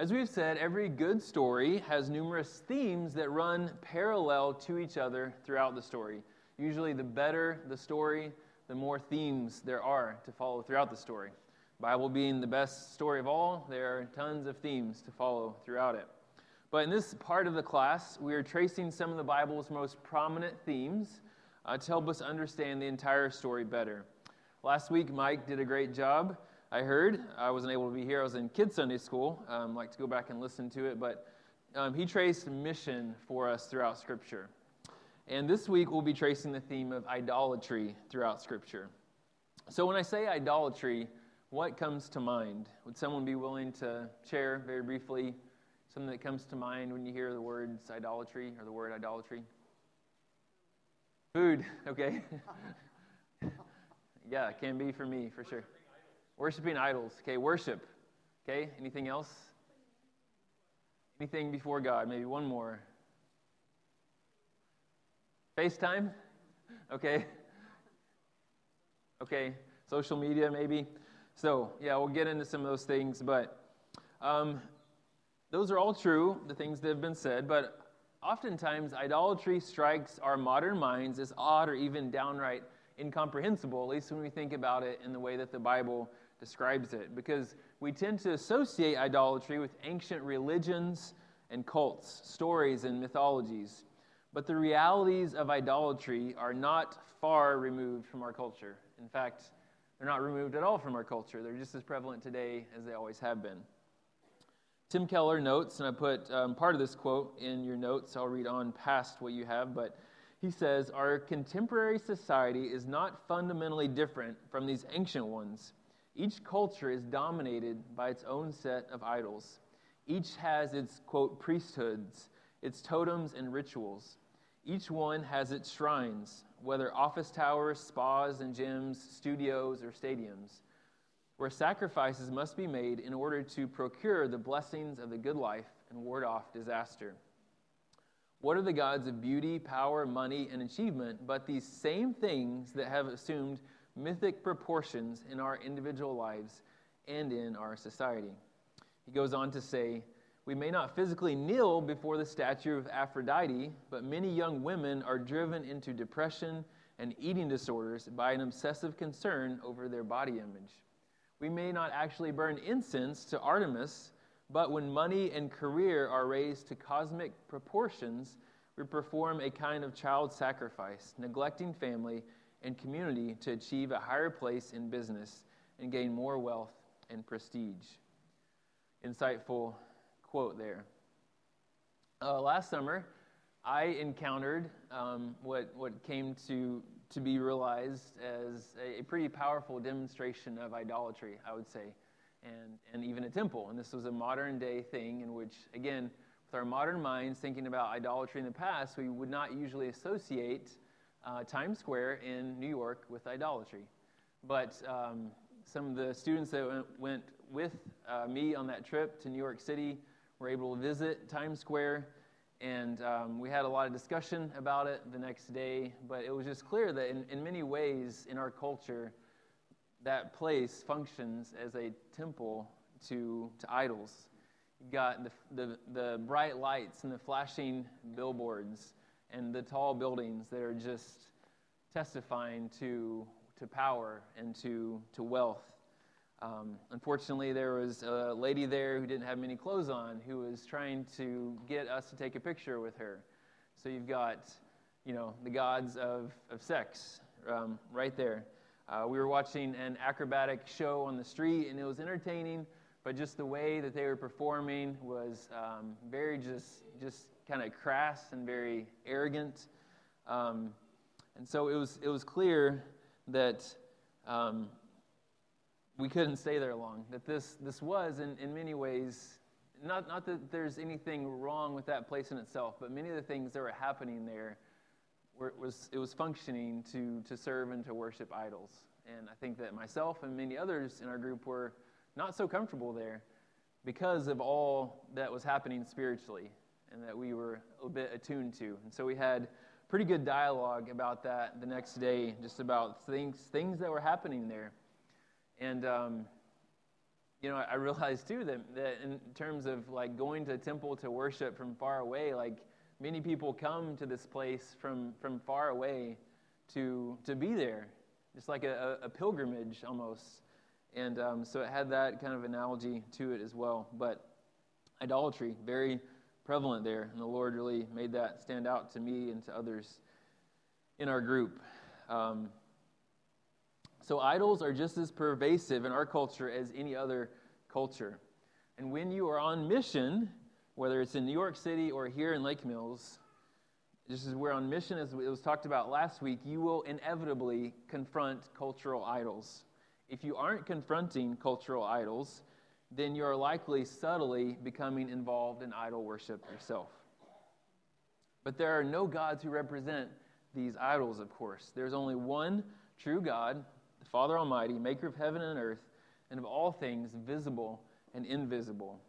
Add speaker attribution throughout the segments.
Speaker 1: As we've said, every good story has numerous themes that run parallel to each other throughout the story. Usually, the better the story, the more themes there are to follow throughout the story. Bible being the best story of all, there are tons of themes to follow throughout it. But in this part of the class, we are tracing some of the Bible's most prominent themes uh, to help us understand the entire story better. Last week, Mike did a great job. I heard I wasn't able to be here. I was in Kids Sunday School. Um, like to go back and listen to it, but um, he traced mission for us throughout Scripture. And this week, we'll be tracing the theme of idolatry throughout Scripture. So, when I say idolatry, what comes to mind? Would someone be willing to share very briefly something that comes to mind when you hear the words idolatry or the word idolatry? Food, okay. yeah, can be for me, for sure. Worshipping idols, okay. Worship, okay. Anything else? Anything before God? Maybe one more. FaceTime, okay. Okay, social media, maybe. So, yeah, we'll get into some of those things, but um, those are all true, the things that have been said, but oftentimes idolatry strikes our modern minds as odd or even downright incomprehensible, at least when we think about it in the way that the Bible describes it, because we tend to associate idolatry with ancient religions and cults, stories and mythologies. But the realities of idolatry are not far removed from our culture. In fact, they're not removed at all from our culture. They're just as prevalent today as they always have been. Tim Keller notes, and I put um, part of this quote in your notes. I'll read on past what you have, but he says, Our contemporary society is not fundamentally different from these ancient ones. Each culture is dominated by its own set of idols. Each has its, quote, priesthoods, its totems and rituals. Each one has its shrines, whether office towers, spas and gyms, studios, or stadiums, where sacrifices must be made in order to procure the blessings of the good life and ward off disaster. What are the gods of beauty, power, money, and achievement but these same things that have assumed mythic proportions in our individual lives and in our society? He goes on to say, we may not physically kneel before the statue of Aphrodite, but many young women are driven into depression and eating disorders by an obsessive concern over their body image. We may not actually burn incense to Artemis, but when money and career are raised to cosmic proportions, we perform a kind of child sacrifice, neglecting family and community to achieve a higher place in business and gain more wealth and prestige. Insightful quote there. Uh, last summer, I encountered um, what, what came to, to be realized as a, a, pretty powerful demonstration of idolatry, I would say, and, and even a temple. And this was a modern day thing in which, again, with our modern minds thinking about idolatry in the past, we would not usually associate uh, Times Square in New York with idolatry. But um, some of the students that went, with uh, me on that trip to New York City were able to visit Times Square, and um, we had a lot of discussion about it the next day. But it was just clear that in, in many ways in our culture, that place functions as a temple to, to idols. You got the, the, the bright lights and the flashing billboards and the tall buildings that are just testifying to, to power and to, to wealth um, unfortunately, there was a lady there who didn't have many clothes on who was trying to get us to take a picture with her. So you've got, you know, the gods of, of sex um, right there. Uh, we were watching an acrobatic show on the street, and it was entertaining, but just the way that they were performing was um, very just, just kind of crass and very arrogant. Um, and so it was, it was clear that um, we couldn't stay there long. That this, this was, in, in many ways, not, not that there's anything wrong with that place in itself, but many of the things that were happening there were, was, it was functioning to, to serve and to worship idols. And I think that myself and many others in our group were not so comfortable there because of all that was happening spiritually and that we were a bit attuned to. And so we had pretty good dialogue about that the next day, just about things, things that were happening there. And um, you know, I realized too that, that in terms of like going to a temple to worship from far away, like many people come to this place from, from far away to, to be there. It's like a, a pilgrimage almost. And um, so it had that kind of analogy to it as well. But idolatry, very prevalent there. And the Lord really made that stand out to me and to others in our group. Um, so idols are just as pervasive in our culture as any other culture. And when you are on mission, whether it's in New York City or here in Lake Mills, just as we're on mission, as it was talked about last week, you will inevitably confront cultural idols. If you aren't confronting cultural idols, then you are likely subtly becoming involved in idol worship yourself. But there are no gods who represent these idols, of course. There's only one true God, the Father Almighty, maker of heaven and earth, and of all things visible and invisible.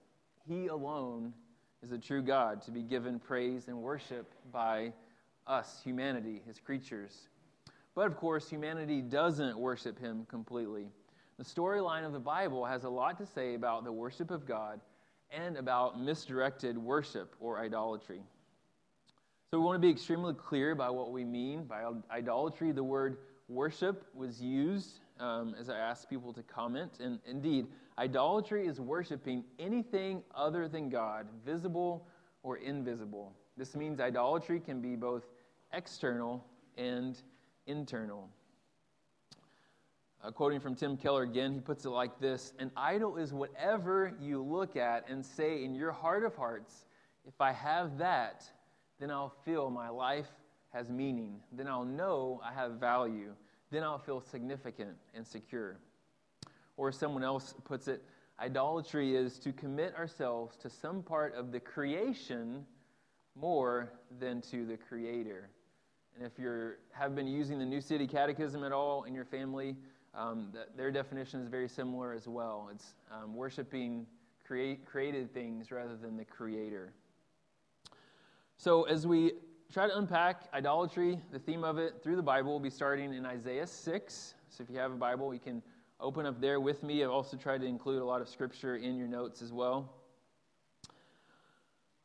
Speaker 1: He alone is a true God to be given praise and worship by us, humanity, his creatures. But of course, humanity doesn't worship him completely. The storyline of the Bible has a lot to say about the worship of God and about misdirected worship or idolatry. So we want to be extremely clear about what we mean by idolatry. The word worship was used um, as I asked people to comment. And indeed, idolatry is worshiping anything other than God, visible or invisible. This means idolatry can be both external and internal. Uh, quoting from Tim Keller again, he puts it like this An idol is whatever you look at and say in your heart of hearts, if I have that, then I'll feel my life has meaning. Then I'll know I have value then I'll feel significant and secure. Or someone else puts it, idolatry is to commit ourselves to some part of the creation more than to the creator. And if you have been using the New City Catechism at all in your family, um, their definition is very similar as well. It's um, worshiping create, created things rather than the creator. So, as we try to unpack idolatry, the theme of it, through the Bible. We'll be starting in Isaiah 6. So if you have a Bible, you can open up there with me. I've also tried to include a lot of scripture in your notes as well.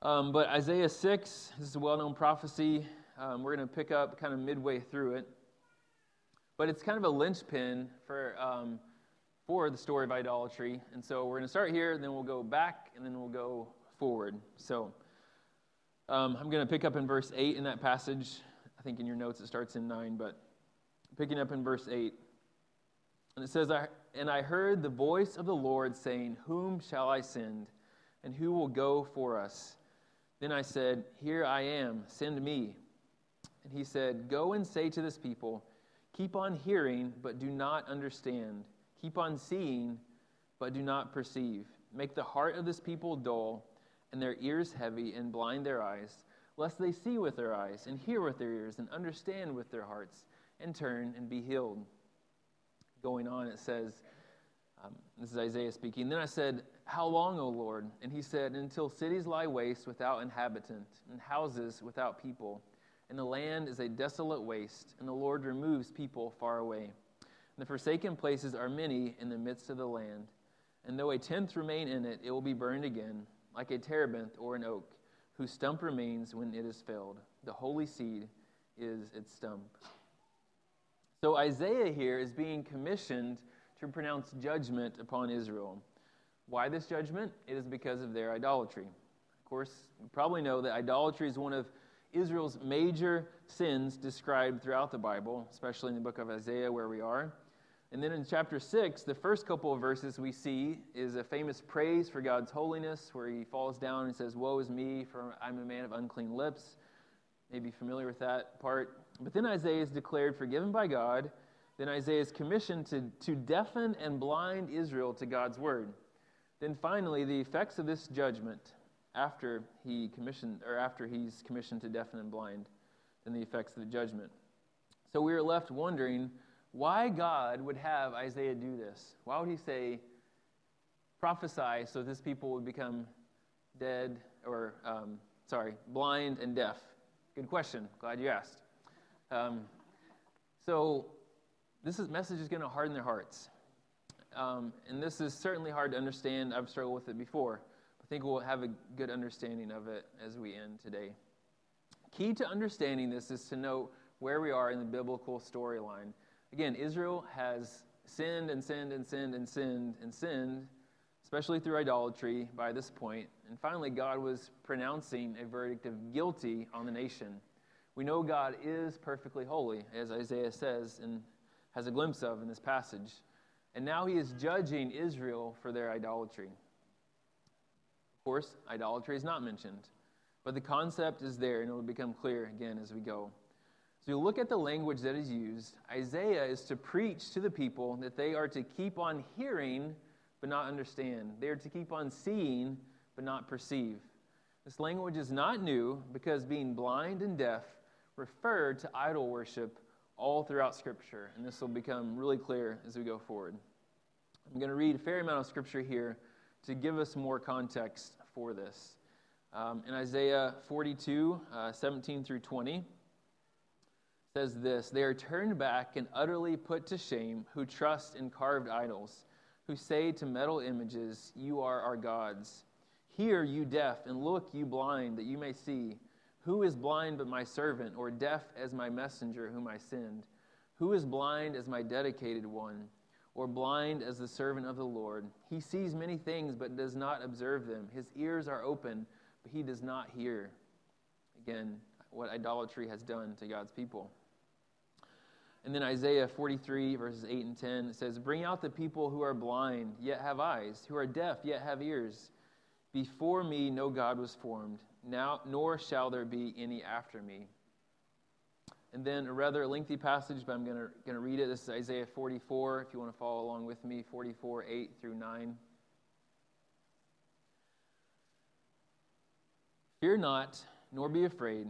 Speaker 1: Um, but Isaiah 6, this is a well known prophecy. Um, we're going to pick up kind of midway through it. But it's kind of a linchpin for, um, for the story of idolatry. And so we're going to start here, then we'll go back, and then we'll go forward. So um, I'm going to pick up in verse 8 in that passage. I think in your notes it starts in 9, but picking up in verse 8. And it says, And I heard the voice of the Lord saying, Whom shall I send? And who will go for us? Then I said, Here I am, send me. And he said, Go and say to this people, Keep on hearing, but do not understand. Keep on seeing, but do not perceive. Make the heart of this people dull and their ears heavy, and blind their eyes, lest they see with their eyes, and hear with their ears, and understand with their hearts, and turn and be healed. Going on, it says, um, this is Isaiah speaking. Then I said, How long, O Lord? And he said, Until cities lie waste without inhabitant, and houses without people, and the land is a desolate waste, and the Lord removes people far away. And the forsaken places are many in the midst of the land. And though a tenth remain in it, it will be burned again like a terebinth or an oak, whose stump remains when it is felled. The holy seed is its stump. So Isaiah here is being commissioned to pronounce judgment upon Israel. Why this judgment? It is because of their idolatry. Of course, you probably know that idolatry is one of Israel's major sins described throughout the Bible, especially in the book of Isaiah, where we are. And then in chapter 6, the first couple of verses we see is a famous praise for God's holiness, where he falls down and says, Woe is me, for I'm a man of unclean lips. Maybe familiar with that part. But then Isaiah is declared forgiven by God. Then Isaiah is commissioned to, to deafen and blind Israel to God's word. Then finally, the effects of this judgment after he commissioned or after he's commissioned to deafen and blind, then the effects of the judgment. So we are left wondering why God would have Isaiah do this. Why would he say, prophesy so this people would become dead or, um, sorry, blind and deaf? Good question. Glad you asked. Um, so, this is, message is going to harden their hearts. um, and this is certainly hard to understand. I've struggled with it before. I think we'll have a good understanding of it as we end today. Key to understanding this is to know where we are in the biblical storyline. Again, Israel has sinned and sinned and sinned and sinned and sinned, especially through idolatry by this point. And finally, God was pronouncing a verdict of guilty on the nation. We know God is perfectly holy, as Isaiah says and has a glimpse of in this passage. And now he is judging Israel for their idolatry. Of course, idolatry is not mentioned, but the concept is there, and it will become clear again as we go. So you look at the language that is used. Isaiah is to preach to the people that they are to keep on hearing but not understand. They are to keep on seeing but not perceive. This language is not new because being blind and deaf referred to idol worship all throughout Scripture, and this will become really clear as we go forward. I'm going to read a fair amount of Scripture here to give us more context for this. Um, in Isaiah 42, uh, 17 through 20, says this They are turned back and utterly put to shame who trust in carved idols, who say to metal images, You are our gods. Hear, you deaf, and look, you blind, that you may see. Who is blind but my servant, or deaf as my messenger whom I send? Who is blind as my dedicated one, or blind as the servant of the Lord? He sees many things but does not observe them. His ears are open, but he does not hear. Again, what idolatry has done to God's people. And then Isaiah 43, verses 8 and 10 says, Bring out the people who are blind, yet have eyes, who are deaf, yet have ears. Before me no God was formed, now nor shall there be any after me. And then a rather lengthy passage, but I'm going to read it. This is Isaiah 44, if you want to follow along with me, 44, 8 through 9. Fear not, nor be afraid.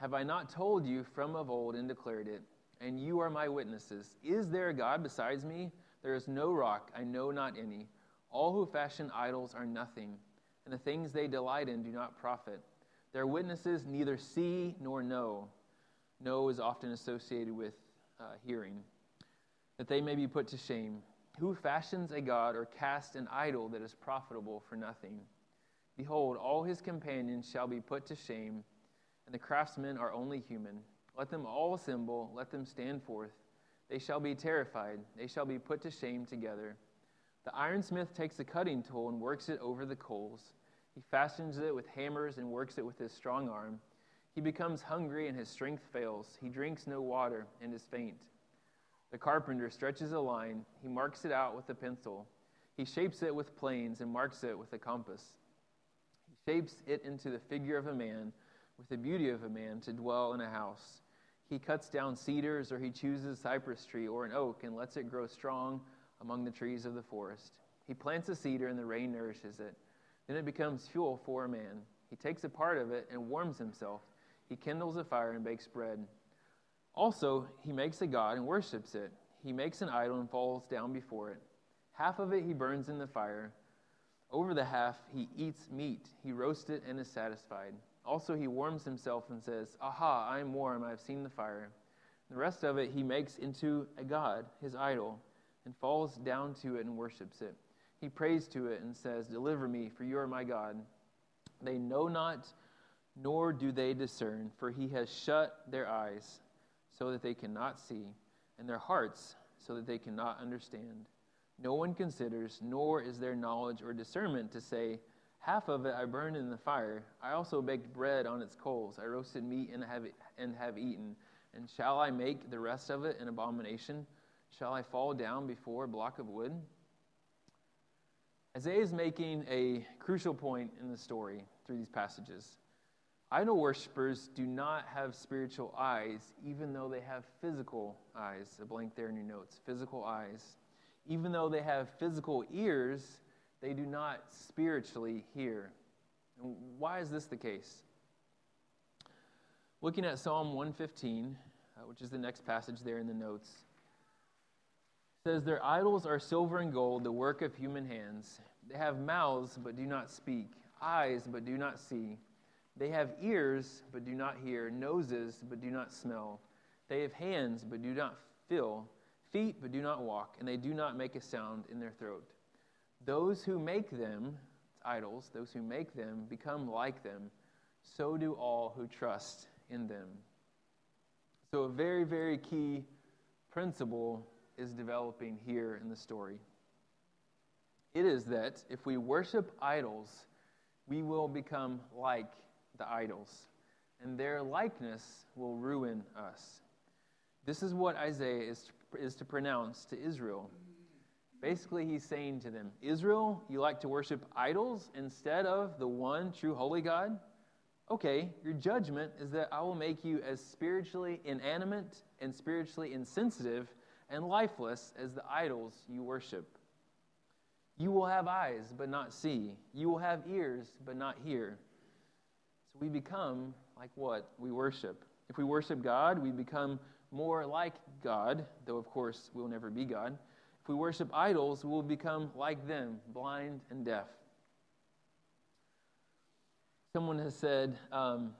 Speaker 1: Have I not told you from of old and declared it? and you are my witnesses. Is there a God besides me? There is no rock, I know not any. All who fashion idols are nothing, and the things they delight in do not profit. Their witnesses neither see nor know. Know is often associated with uh, hearing, that they may be put to shame. Who fashions a God or casts an idol that is profitable for nothing? Behold, all his companions shall be put to shame, and the craftsmen are only human. Let them all assemble, let them stand forth. They shall be terrified, they shall be put to shame together. The ironsmith takes a cutting tool and works it over the coals. He fashions it with hammers and works it with his strong arm. He becomes hungry and his strength fails. He drinks no water and is faint. The carpenter stretches a line. He marks it out with a pencil. He shapes it with planes and marks it with a compass. He shapes it into the figure of a man, with the beauty of a man, to dwell in a house. He cuts down cedars, or he chooses cypress tree or an oak and lets it grow strong among the trees of the forest. He plants a cedar, and the rain nourishes it. Then it becomes fuel for a man. He takes a part of it and warms himself. He kindles a fire and bakes bread. Also, he makes a god and worships it. He makes an idol and falls down before it. Half of it he burns in the fire. Over the half, he eats meat. He roasts it and is satisfied. Also, he warms himself and says, Aha, I am warm, I have seen the fire. The rest of it he makes into a god, his idol, and falls down to it and worships it. He prays to it and says, Deliver me, for you are my God. They know not, nor do they discern, for he has shut their eyes so that they cannot see, and their hearts so that they cannot understand. No one considers, nor is there knowledge or discernment to say, Half of it I burned in the fire. I also baked bread on its coals. I roasted meat and have, and have eaten. And shall I make the rest of it an abomination? Shall I fall down before a block of wood? Isaiah is making a crucial point in the story through these passages. Idol worshippers do not have spiritual eyes, even though they have physical eyes. A blank there in your notes physical eyes. Even though they have physical ears, they do not spiritually hear. And why is this the case? Looking at Psalm 115, uh, which is the next passage there in the notes, says, Their idols are silver and gold, the work of human hands. They have mouths, but do not speak, eyes, but do not see. They have ears, but do not hear, noses, but do not smell. They have hands, but do not feel, feet but do not walk, and they do not make a sound in their throat. Those who make them, idols, those who make them, become like them. So do all who trust in them. So, a very, very key principle is developing here in the story. It is that if we worship idols, we will become like the idols, and their likeness will ruin us. This is what Isaiah is to, is to pronounce to Israel. Basically, he's saying to them Israel, you like to worship idols instead of the one true holy God? Okay, your judgment is that I will make you as spiritually inanimate and spiritually insensitive and lifeless as the idols you worship. You will have eyes, but not see. You will have ears, but not hear. So we become like what we worship. If we worship God, we become more like God, though of course we will never be God. If we worship idols, we will become like them, blind and deaf. Someone has said um,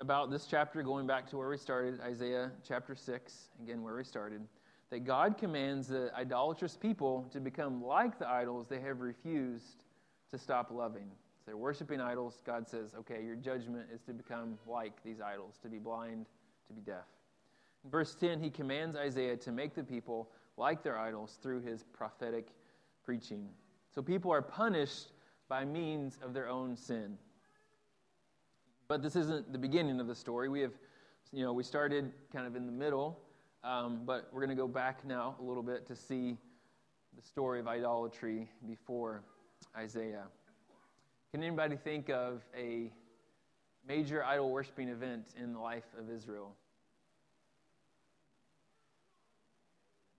Speaker 1: about this chapter, going back to where we started, Isaiah chapter 6, again, where we started, that God commands the idolatrous people to become like the idols they have refused to stop loving. So they're worshiping idols. God says, okay, your judgment is to become like these idols, to be blind, to be deaf. In verse 10, he commands Isaiah to make the people like their idols through his prophetic preaching. So people are punished by means of their own sin. But this isn't the beginning of the story. We have, you know, we started kind of in the middle, um, but we're going to go back now a little bit to see the story of idolatry before Isaiah. Can anybody think of a major idol worshiping event in the life of Israel?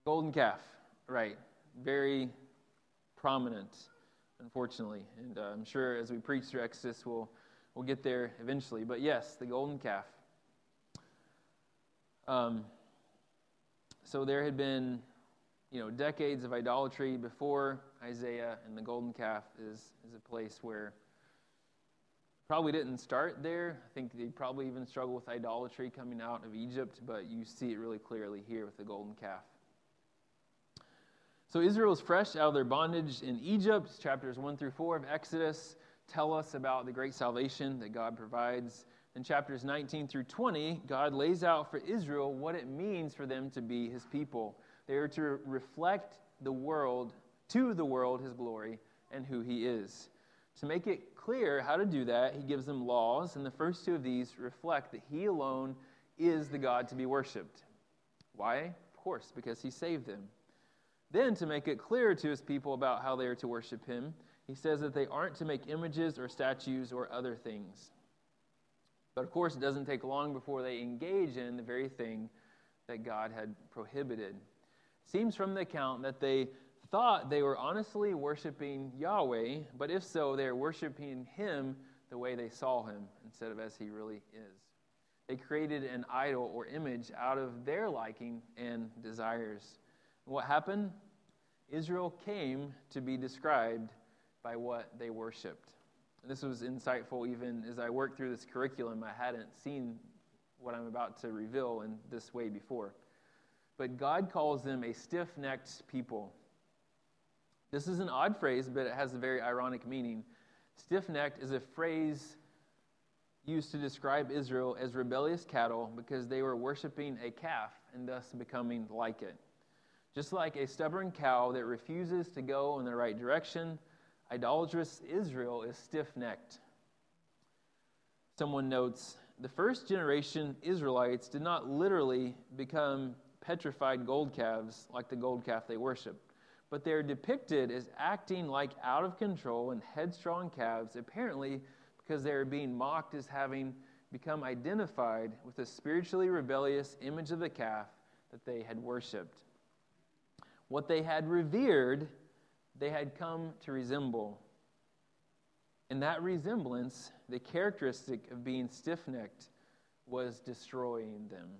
Speaker 1: Golden calf, right. Very prominent, unfortunately. And uh, I'm sure as we preach through Exodus, we'll We'll get there eventually. But yes, the golden calf. Um, so there had been, you know, decades of idolatry before Isaiah, and the golden calf is, is a place where probably didn't start there. I think they probably even struggle with idolatry coming out of Egypt, but you see it really clearly here with the golden calf. So Israel is fresh out of their bondage in Egypt, chapters 1 through 4 of Exodus tell us about the great salvation that God provides. In chapters 19 through 20, God lays out for Israel what it means for them to be his people. They are to reflect the world, to the world, his glory and who he is. To make it clear how to do that, he gives them laws, and the first two of these reflect that he alone is the God to be worshiped. Why? Of course, because he saved them. Then, to make it clear to his people about how they are to worship him, he says that they aren't to make images or statues or other things. But of course, it doesn't take long before they engage in the very thing that God had prohibited. It seems from the account that they thought they were honestly worshiping Yahweh, but if so, they are worshiping Him the way they saw Him instead of as He really is. They created an idol or image out of their liking and desires. And what happened? Israel came to be described by what they worshiped. And this was insightful even as I worked through this curriculum. I hadn't seen what I'm about to reveal in this way before. But God calls them a stiff necked people. This is an odd phrase, but it has a very ironic meaning. Stiff necked is a phrase used to describe Israel as rebellious cattle because they were worshiping a calf and thus becoming like it. Just like a stubborn cow that refuses to go in the right direction idolatrous Israel is stiff necked. Someone notes the first generation Israelites did not literally become petrified gold calves like the gold calf they worshiped, but they are depicted as acting like out of control and headstrong calves, apparently because they are being mocked as having become identified with the spiritually rebellious image of the calf that they had worshiped. What they had revered they had come to resemble. And that resemblance, the characteristic of being stiff necked, was destroying them.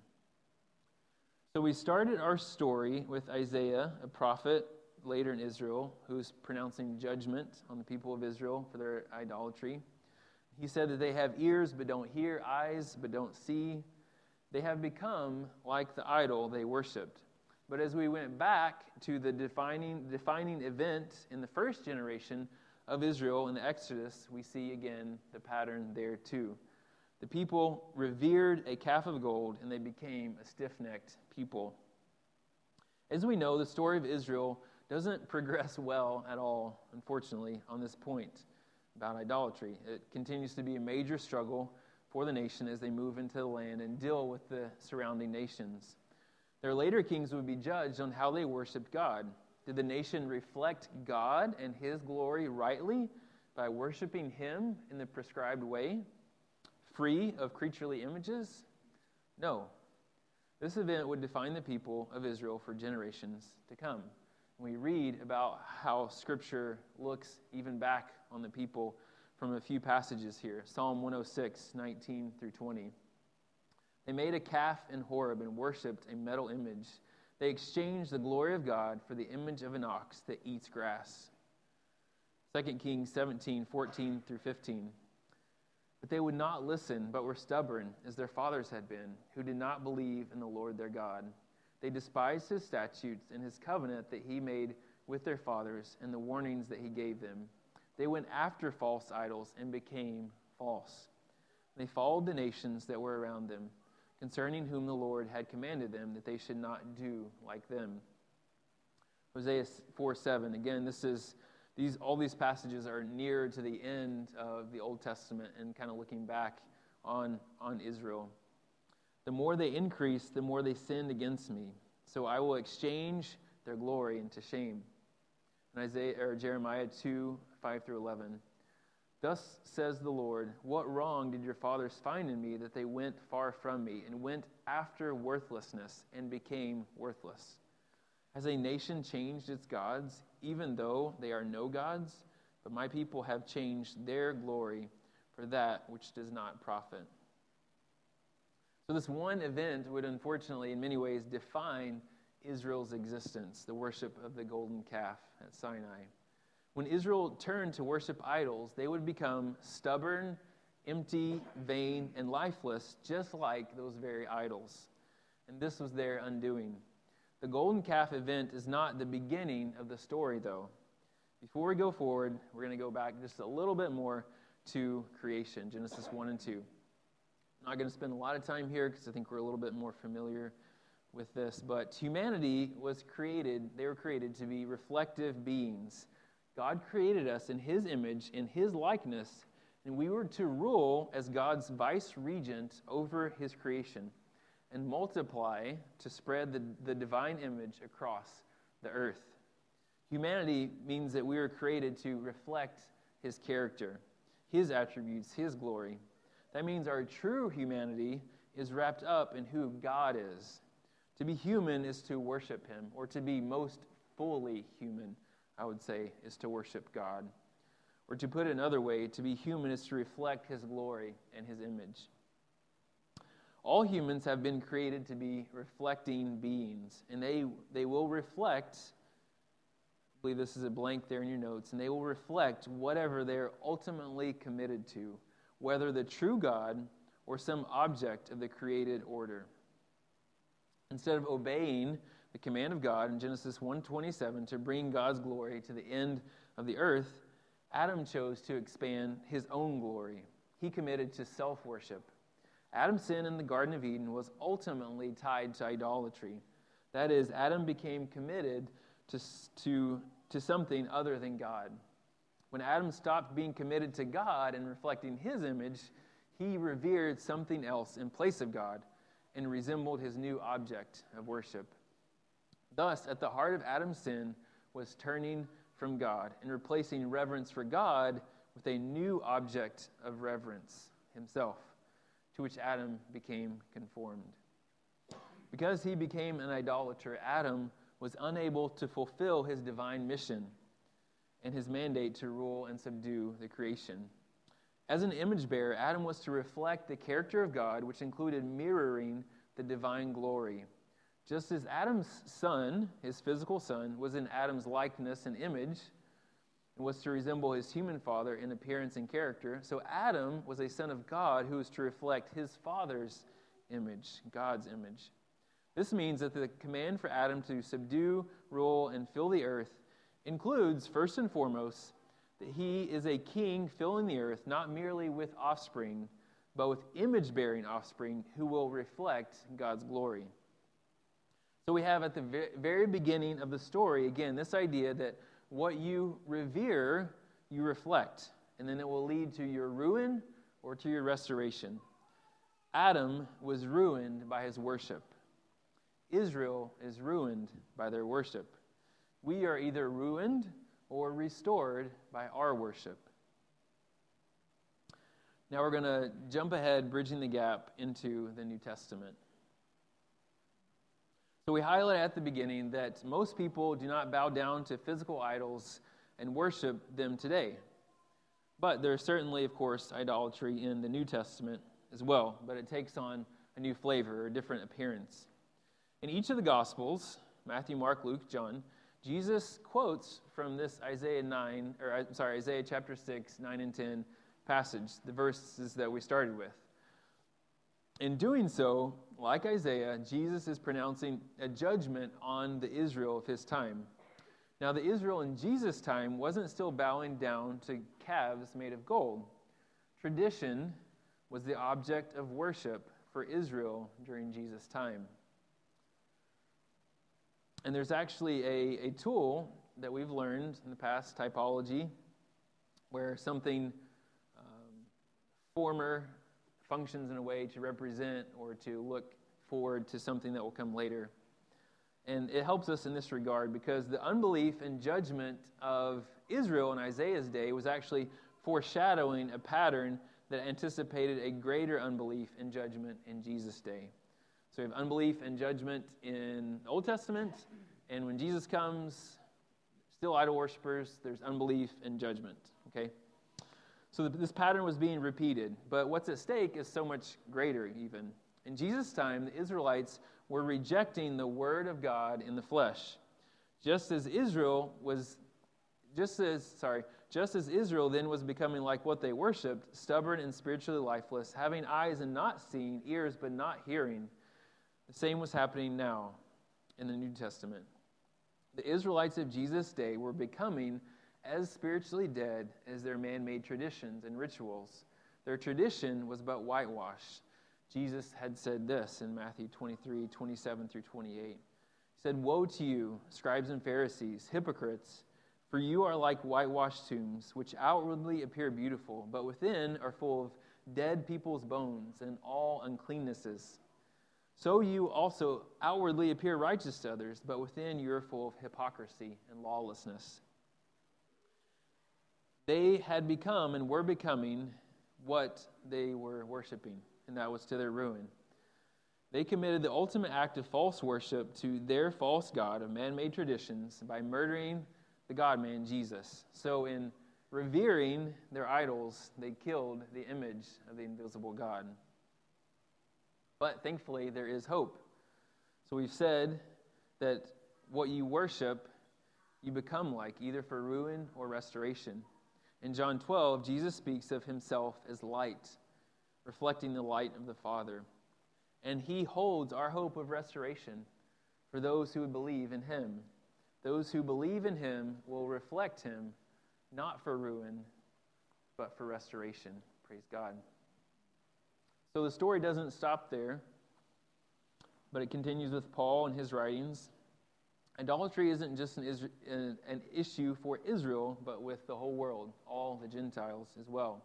Speaker 1: So we started our story with Isaiah, a prophet later in Israel, who's pronouncing judgment on the people of Israel for their idolatry. He said that they have ears but don't hear, eyes but don't see. They have become like the idol they worshiped. But as we went back to the defining, defining event in the first generation of Israel in the Exodus, we see again the pattern there too. The people revered a calf of gold and they became a stiff necked people. As we know, the story of Israel doesn't progress well at all, unfortunately, on this point about idolatry. It continues to be a major struggle for the nation as they move into the land and deal with the surrounding nations. Their later kings would be judged on how they worshiped God. Did the nation reflect God and His glory rightly by worshiping Him in the prescribed way, free of creaturely images? No. This event would define the people of Israel for generations to come. We read about how Scripture looks even back on the people from a few passages here Psalm 106, 19 through 20. They made a calf in Horeb and worshipped a metal image. They exchanged the glory of God for the image of an ox that eats grass. 2 Kings 17, 14 through 15. But they would not listen, but were stubborn, as their fathers had been, who did not believe in the Lord their God. They despised his statutes and his covenant that he made with their fathers and the warnings that he gave them. They went after false idols and became false. They followed the nations that were around them concerning whom the Lord had commanded them that they should not do like them. Hosea 4 7. Again, this is these all these passages are near to the end of the Old Testament and kind of looking back on, on Israel. The more they increased, the more they sinned against me. So I will exchange their glory into shame. And Isaiah or Jeremiah 2, 5 through 11. Thus says the Lord, What wrong did your fathers find in me that they went far from me and went after worthlessness and became worthless? Has a nation changed its gods, even though they are no gods? But my people have changed their glory for that which does not profit. So, this one event would unfortunately, in many ways, define Israel's existence the worship of the golden calf at Sinai. When Israel turned to worship idols, they would become stubborn, empty, vain, and lifeless, just like those very idols. And this was their undoing. The golden calf event is not the beginning of the story, though. Before we go forward, we're going to go back just a little bit more to creation Genesis 1 and 2. Not going to spend a lot of time here because I think we're a little bit more familiar with this, but humanity was created, they were created to be reflective beings God created us in His image, in His likeness, and we were to rule as God's vice regent over His creation and multiply to spread the, the divine image across the earth. Humanity means that we were created to reflect His character, His attributes, His glory. That means our true humanity is wrapped up in who God is. To be human is to worship Him, or to be most fully human I would say, is to worship God. Or to put it another way, to be human is to reflect His glory and His image. All humans have been created to be reflecting beings, and they, they will reflect, I believe this is a blank there in your notes, and they will reflect whatever they're ultimately committed to, whether the true God or some object of the created order. Instead of obeying the command of God in Genesis 1:27 to bring God's glory to the end of the earth, Adam chose to expand his own glory. He committed to self-worship. Adam's sin in the Garden of Eden was ultimately tied to idolatry. That is, Adam became committed to, to, to something other than God. When Adam stopped being committed to God and reflecting his image, he revered something else in place of God and resembled his new object of worship. Thus, at the heart of Adam's sin was turning from God and replacing reverence for God with a new object of reverence, himself, to which Adam became conformed. Because he became an idolater, Adam was unable to fulfill his divine mission and his mandate to rule and subdue the creation. As an image bearer, Adam was to reflect the character of God, which included mirroring the divine glory. Just as Adam's son, his physical son, was in Adam's likeness and image, and was to resemble his human father in appearance and character, so Adam was a son of God who was to reflect his father's image, God's image. This means that the command for Adam to subdue, rule, and fill the earth includes, first and foremost, that he is a king filling the earth not merely with offspring, but with image bearing offspring who will reflect God's glory. So we have at the very beginning of the story, again, this idea that what you revere, you reflect, and then it will lead to your ruin or to your restoration. Adam was ruined by his worship. Israel is ruined by their worship. We are either ruined or restored by our worship. Now we're going to jump ahead, bridging the gap into the New Testament. So we highlight at the beginning that most people do not bow down to physical idols and worship them today. But there's certainly, of course, idolatry in the New Testament as well, but it takes on a new flavor or a different appearance. In each of the Gospels, Matthew, Mark, Luke, John, Jesus quotes from this Isaiah 9, or I'm sorry, Isaiah chapter 6, 9 and 10 passage, the verses that we started with. In doing so, like Isaiah, Jesus is pronouncing a judgment on the Israel of his time. Now, the Israel in Jesus' time wasn't still bowing down to calves made of gold. Tradition was the object of worship for Israel during Jesus' time. And there's actually a, a tool that we've learned in the past, typology, where something um, former functions in a way to represent or to look forward to something that will come later. And it helps us in this regard because the unbelief and judgment of Israel in Isaiah's day was actually foreshadowing a pattern that anticipated a greater unbelief and judgment in Jesus' day. So we have unbelief and judgment in the Old Testament, and when Jesus comes, still idol worshippers, there's unbelief and judgment. Okay? So this pattern was being repeated, but what's at stake is so much greater, even. In Jesus' time, the Israelites were rejecting the word of God in the flesh. Just as Israel was, just as, sorry, just as Israel then was becoming like what they worshiped, stubborn and spiritually lifeless, having eyes and not seeing, ears but not hearing. The same was happening now in the New Testament. The Israelites of Jesus' day were becoming as spiritually dead as their man made traditions and rituals. Their tradition was but whitewash. Jesus had said this in Matthew 23 27 through 28. He said, Woe to you, scribes and Pharisees, hypocrites, for you are like whitewashed tombs, which outwardly appear beautiful, but within are full of dead people's bones and all uncleannesses. So you also outwardly appear righteous to others, but within you are full of hypocrisy and lawlessness. They had become and were becoming what they were worshiping, and that was to their ruin. They committed the ultimate act of false worship to their false God of man made traditions by murdering the God man, Jesus. So, in revering their idols, they killed the image of the invisible God. But thankfully, there is hope. So we've said that what you worship, you become like, either for ruin or restoration. In John 12, Jesus speaks of himself as light, reflecting the light of the Father. And he holds our hope of restoration for those who would believe in him. Those who believe in him will reflect him, not for ruin, but for restoration. Praise God. So the story doesn't stop there, but it continues with Paul and his writings. Idolatry isn't just an, an, issue for Israel, but with the whole world, all the Gentiles as well.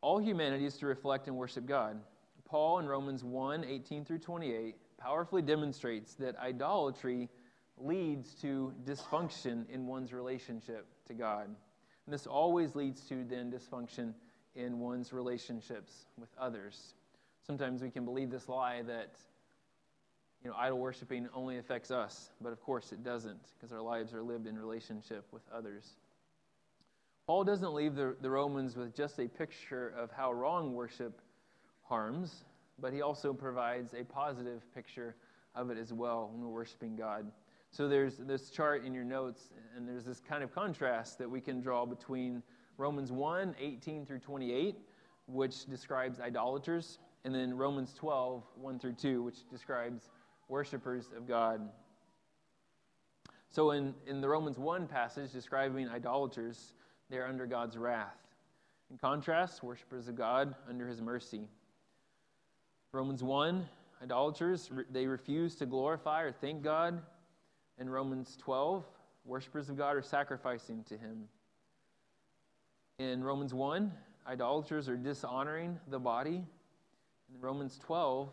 Speaker 1: All humanity is to reflect and worship God. Paul in Romans 1 18 through 28 powerfully demonstrates that idolatry leads to dysfunction in one's relationship to God. And this always leads to then dysfunction in one's relationships with others. Sometimes we can believe this lie that you know, idol worshiping only affects us, but of course it doesn't, because our lives are lived in relationship with others. Paul doesn't leave the, the Romans with just a picture of how wrong worship harms, but he also provides a positive picture of it as well when we're worshiping God. So there's this chart in your notes, and there's this kind of contrast that we can draw between Romans 1 18 through 28, which describes idolaters, and then Romans 12, 1 through 2, which describes worshipers of God. So in, in the Romans 1 passage describing idolaters, they're under God's wrath. In contrast, worshippers of God under his mercy. Romans 1, idolaters, they refuse to glorify or thank God. In Romans 12, worshippers of God are sacrificing to him. In Romans 1, idolaters are dishonoring the body. In Romans 12,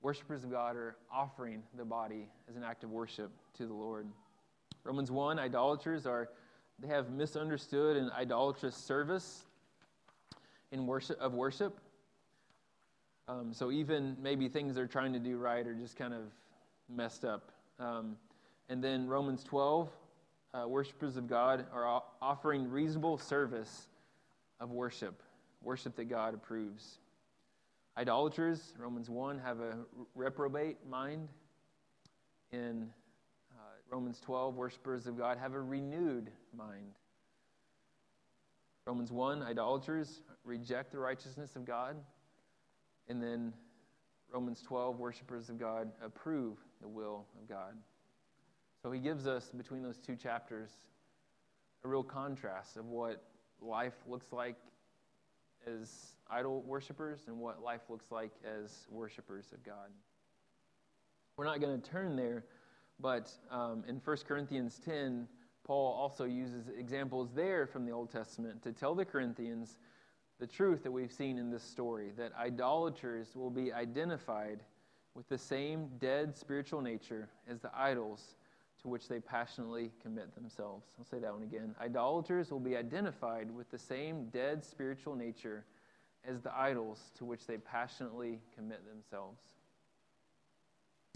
Speaker 1: worshippers of God are offering the body as an act of worship to the Lord. Romans 1, idolaters are they have misunderstood an idolatrous service in worship of worship. Um, so even maybe things they're trying to do right are just kind of messed up. Um, and then Romans 12, uh, worshippers of God are offering reasonable service of worship, worship that God approves. Idolaters, Romans 1, have a reprobate mind. In uh, Romans 12, worshippers of God have a renewed mind. Romans 1, idolaters reject the righteousness of God. And then Romans 12, worshippers of God approve the will of God. So he gives us, between those two chapters, a real contrast of what life looks like as idol worshippers and what life looks like as worshippers of God. We're not going to turn there, but um, in 1 Corinthians 10, Paul also uses examples there from the Old Testament to tell the Corinthians the truth that we've seen in this story that idolaters will be identified with the same dead spiritual nature as the idols to which they passionately commit themselves. I'll say that one again. Idolaters will be identified with the same dead spiritual nature as the idols to which they passionately commit themselves.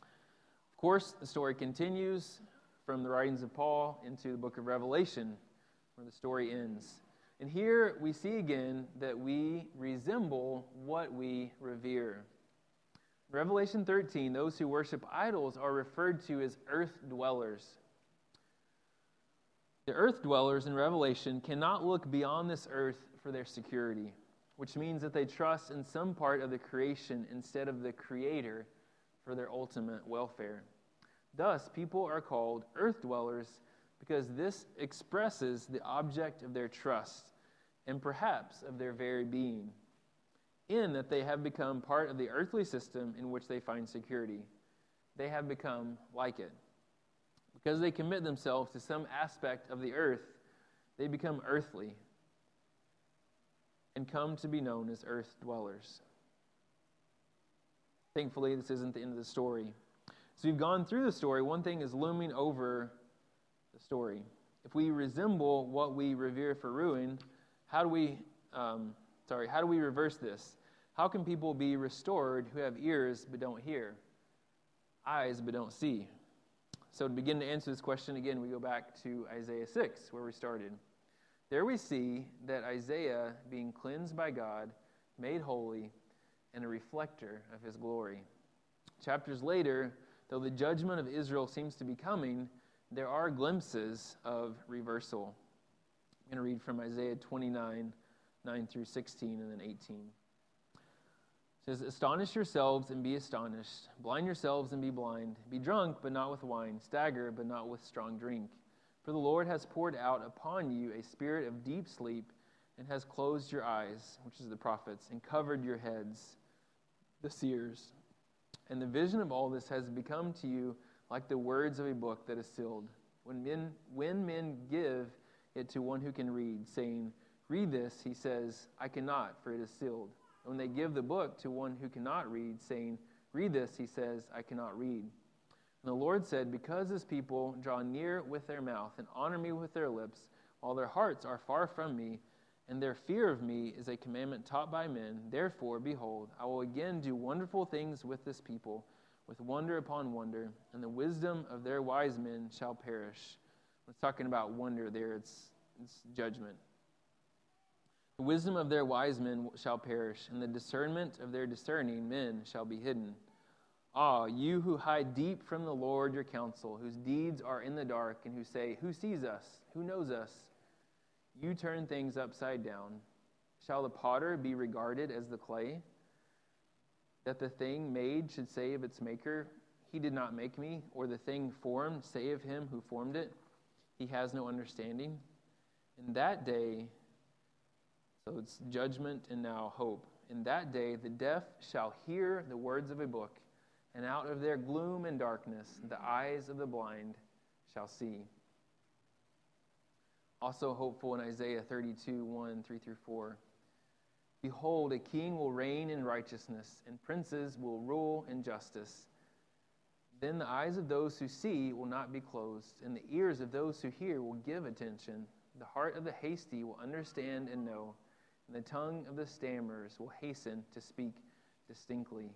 Speaker 1: Of course, the story continues from the writings of Paul into the book of Revelation, where the story ends. And here we see again that we resemble what we revere. Revelation 13, those who worship idols are referred to as earth dwellers. The earth dwellers in Revelation cannot look beyond this earth for their security, which means that they trust in some part of the creation instead of the Creator for their ultimate welfare. Thus, people are called earth dwellers because this expresses the object of their trust and perhaps of their very being in that they have become part of the earthly system in which they find security. They have become like it. Because they commit themselves to some aspect of the earth, they become earthly and come to be known as earth dwellers. Thankfully, this isn't the end of the story. So we've gone through the story. One thing is looming over the story. If we resemble what we revere for ruin, how do we um, sorry, how do we reverse this? How can people be restored who have ears but don't hear, eyes but don't see? So, to begin to answer this question, again, we go back to Isaiah 6, where we started. There we see that Isaiah, being cleansed by God, made holy, and a reflector of his glory. Chapters later, though the judgment of Israel seems to be coming, there are glimpses of reversal. I'm going to read from Isaiah 29 9 through 16, and then 18. Says, Astonish yourselves and be astonished. Blind yourselves and be blind. Be drunk, but not with wine. Stagger, but not with strong drink. For the Lord has poured out upon you a spirit of deep sleep and has closed your eyes, which is the prophets, and covered your heads, the seers. And the vision of all this has become to you like the words of a book that is sealed. When men, when men give it to one who can read, saying, read this, he says, I cannot, for it is sealed. And when they give the book to one who cannot read, saying, Read this, he says, I cannot read. And the Lord said, Because this people draw near with their mouth and honor me with their lips, while their hearts are far from me, and their fear of me is a commandment taught by men, therefore, behold, I will again do wonderful things with this people, with wonder upon wonder, and the wisdom of their wise men shall perish. It's talking about wonder there, it's, it's judgment. The wisdom of their wise men shall perish, and the discernment of their discerning men shall be hidden. Ah, you who hide deep from the Lord your counsel, whose deeds are in the dark, and who say, Who sees us? Who knows us? You turn things upside down. Shall the potter be regarded as the clay? that the thing made should say of its maker, He did not make me, or the thing formed say of him who formed it, He has no understanding? In that day, so it's judgment and now hope. In that day, the deaf shall hear the words of a book, and out of their gloom and darkness, the eyes of the blind shall see. Also, hopeful in Isaiah 32 1 3 through 4. Behold, a king will reign in righteousness, and princes will rule in justice. Then the eyes of those who see will not be closed, and the ears of those who hear will give attention. The heart of the hasty will understand and know and the tongue of the stammers will hasten to speak distinctly.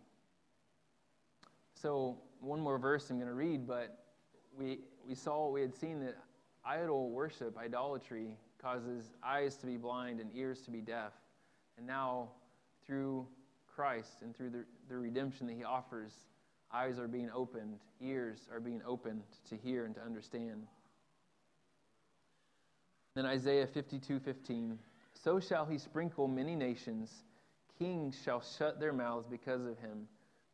Speaker 1: So, one more verse I'm going to read, but we, we saw, we had seen that idol worship, idolatry, causes eyes to be blind and ears to be deaf. And now, through Christ and through the, the redemption that He offers, eyes are being opened, ears are being opened to hear and to understand. Then Isaiah 52 15. So shall he sprinkle many nations. Kings shall shut their mouths because of him.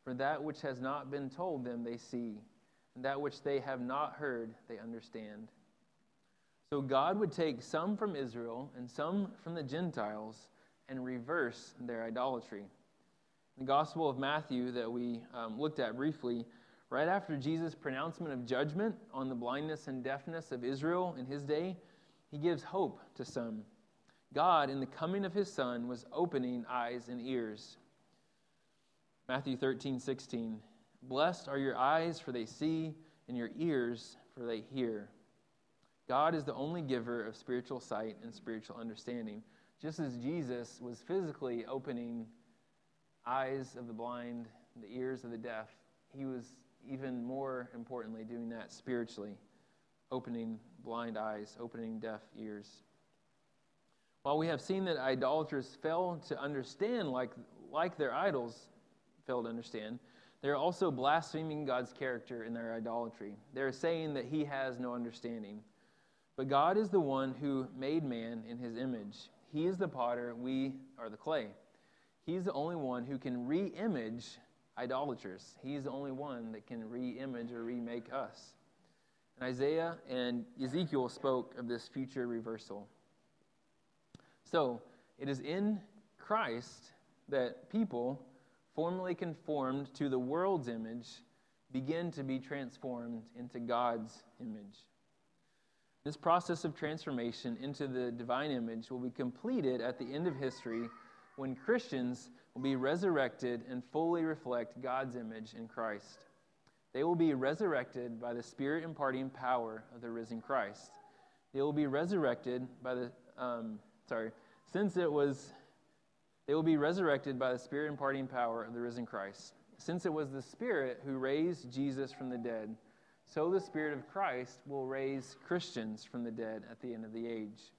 Speaker 1: For that which has not been told them they see, and that which they have not heard they understand. So God would take some from Israel and some from the Gentiles and reverse their idolatry. The Gospel of Matthew that we um, looked at briefly, right after Jesus' pronouncement of judgment on the blindness and deafness of Israel in his day, he gives hope to some. God, in the coming of his Son, was opening eyes and ears. Matthew 13, 16. Blessed are your eyes, for they see, and your ears, for they hear. God is the only giver of spiritual sight and spiritual understanding. Just as Jesus was physically opening eyes of the blind, the ears of the deaf, he was even more importantly doing that spiritually, opening blind eyes, opening deaf ears. While we have seen that idolaters fail to understand like, like their idols fail to understand, they're also blaspheming God's character in their idolatry. They're saying that he has no understanding. But God is the one who made man in his image. He is the potter, we are the clay. He's the only one who can re image idolaters. He's the only one that can re image or remake us. And Isaiah and Ezekiel spoke of this future reversal. So, it is in Christ that people, formerly conformed to the world's image, begin to be transformed into God's image. This process of transformation into the divine image will be completed at the end of history when Christians will be resurrected and fully reflect God's image in Christ. They will be resurrected by the Spirit imparting power of the risen Christ. They will be resurrected by the um, sorry, since it was, they will be resurrected by the Spirit imparting power of the risen Christ. Since it was the Spirit who raised Jesus from the dead, so the Spirit of Christ will raise Christians from the dead at the end of the age.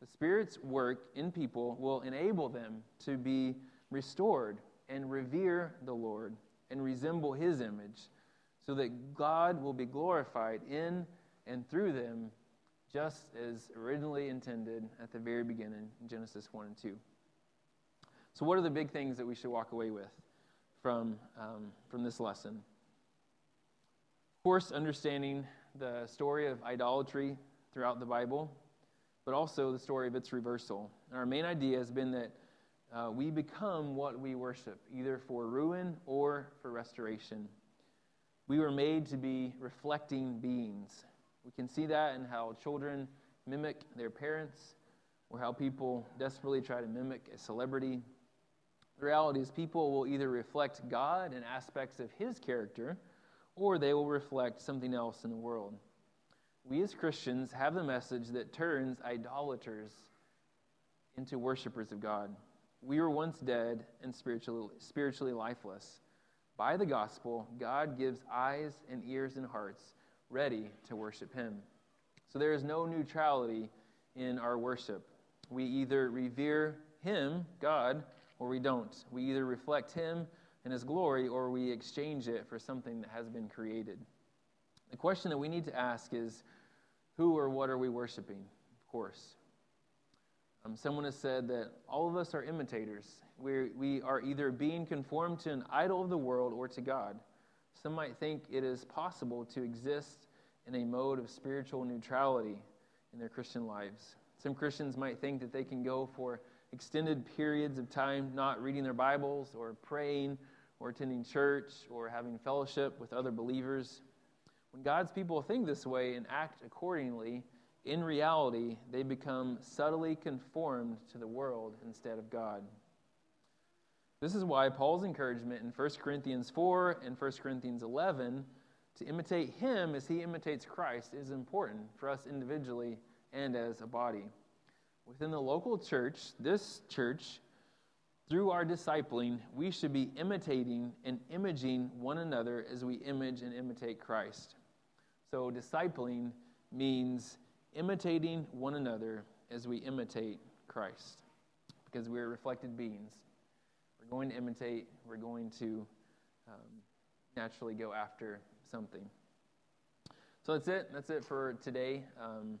Speaker 1: The Spirit's work in people will enable them to be restored and revere the Lord and resemble His image, so that God will be glorified in and through them just as originally intended at the very beginning in Genesis 1 and 2. So, what are the big things that we should walk away with from, um, from this lesson? Of course, understanding the story of idolatry throughout the Bible, but also the story of its reversal. And our main idea has been that uh, we become what we worship, either for ruin or for restoration. We were made to be reflecting beings. We can see that in how children mimic their parents or how people desperately try to mimic a celebrity. The reality is, people will either reflect God and aspects of his character or they will reflect something else in the world. We as Christians have the message that turns idolaters into worshipers of God. We were once dead and spiritually, spiritually lifeless. By the gospel, God gives eyes and ears and hearts ready to worship Him. So there is no neutrality in our worship. We either revere Him, God, or we don't. We either reflect Him and His glory, or we exchange it for something that has been created. The question that we need to ask is who or what are we worshiping? Of course. Um, someone has said that all of us are imitators. We're, we are either being conformed to an idol of the world or to God. Some might think it is possible to exist in a mode of spiritual neutrality in their Christian lives. Some Christians might think that they can go for extended periods of time not reading their Bibles or praying or attending church or having fellowship with other believers. When God's people think this way and act accordingly, in reality, they become subtly conformed to the world instead of God. This is why Paul's encouragement in 1 Corinthians 4 and 1 Corinthians 11 to imitate him as he imitates Christ is important for us individually and as a body. Within the local church, this church, through our discipling, we should be imitating and imaging one another as we image and imitate Christ. So, discipling means imitating one another as we imitate Christ because we're reflected beings. We're going to imitate, we're going to um, naturally go after something. So that's it. That's it for today. Um,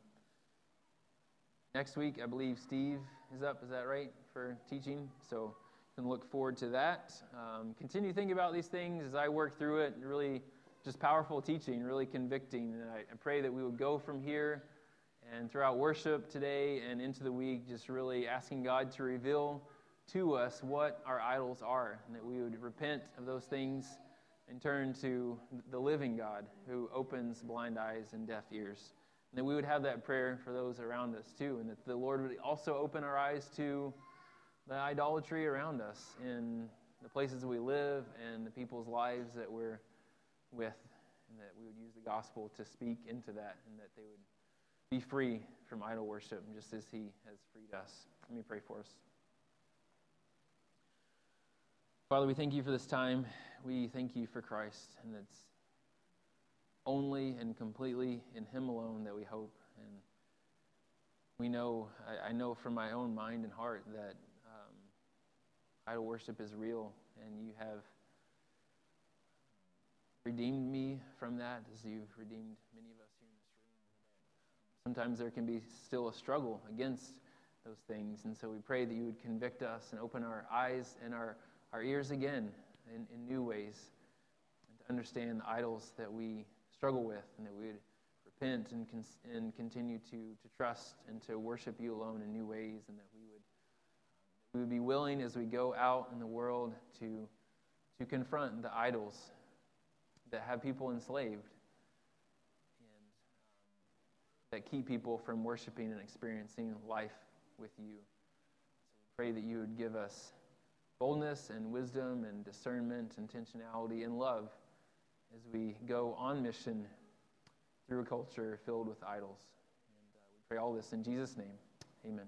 Speaker 1: next week, I believe Steve is up. Is that right for teaching? So you can look forward to that. Um, continue thinking about these things as I work through it. Really, just powerful teaching, really convicting. And I, I pray that we would go from here and throughout worship today and into the week, just really asking God to reveal to us what our idols are, and that we would repent of those things and turn to the living God who opens blind eyes and deaf ears. And that we would have that prayer for those around us too, and that the Lord would also open our eyes to the idolatry around us in the places we live and the people's lives that we're with, and that we would use the gospel to speak into that, and that they would be free from idol worship, just as He has freed us. Let me pray for us. Father, we thank you for this time. We thank you for Christ, and it's only and completely in Him alone that we hope. And we know, I, I know from my own mind and heart that um, idol worship is real, and you have redeemed me from that as you've redeemed many of us here in this room. Sometimes there can be still a struggle against those things, and so we pray that you would convict us and open our eyes and our our ears again in, in new ways and to understand the idols that we struggle with and that we would repent and, and continue to, to trust and to worship you alone in new ways and that we would, we would be willing as we go out in the world to, to confront the idols that have people enslaved and um, that keep people from worshiping and experiencing life with you. So we pray that you would give us boldness and wisdom and discernment, intentionality, and love as we go on mission through a culture filled with idols. And uh, we pray all this in Jesus' name. Amen.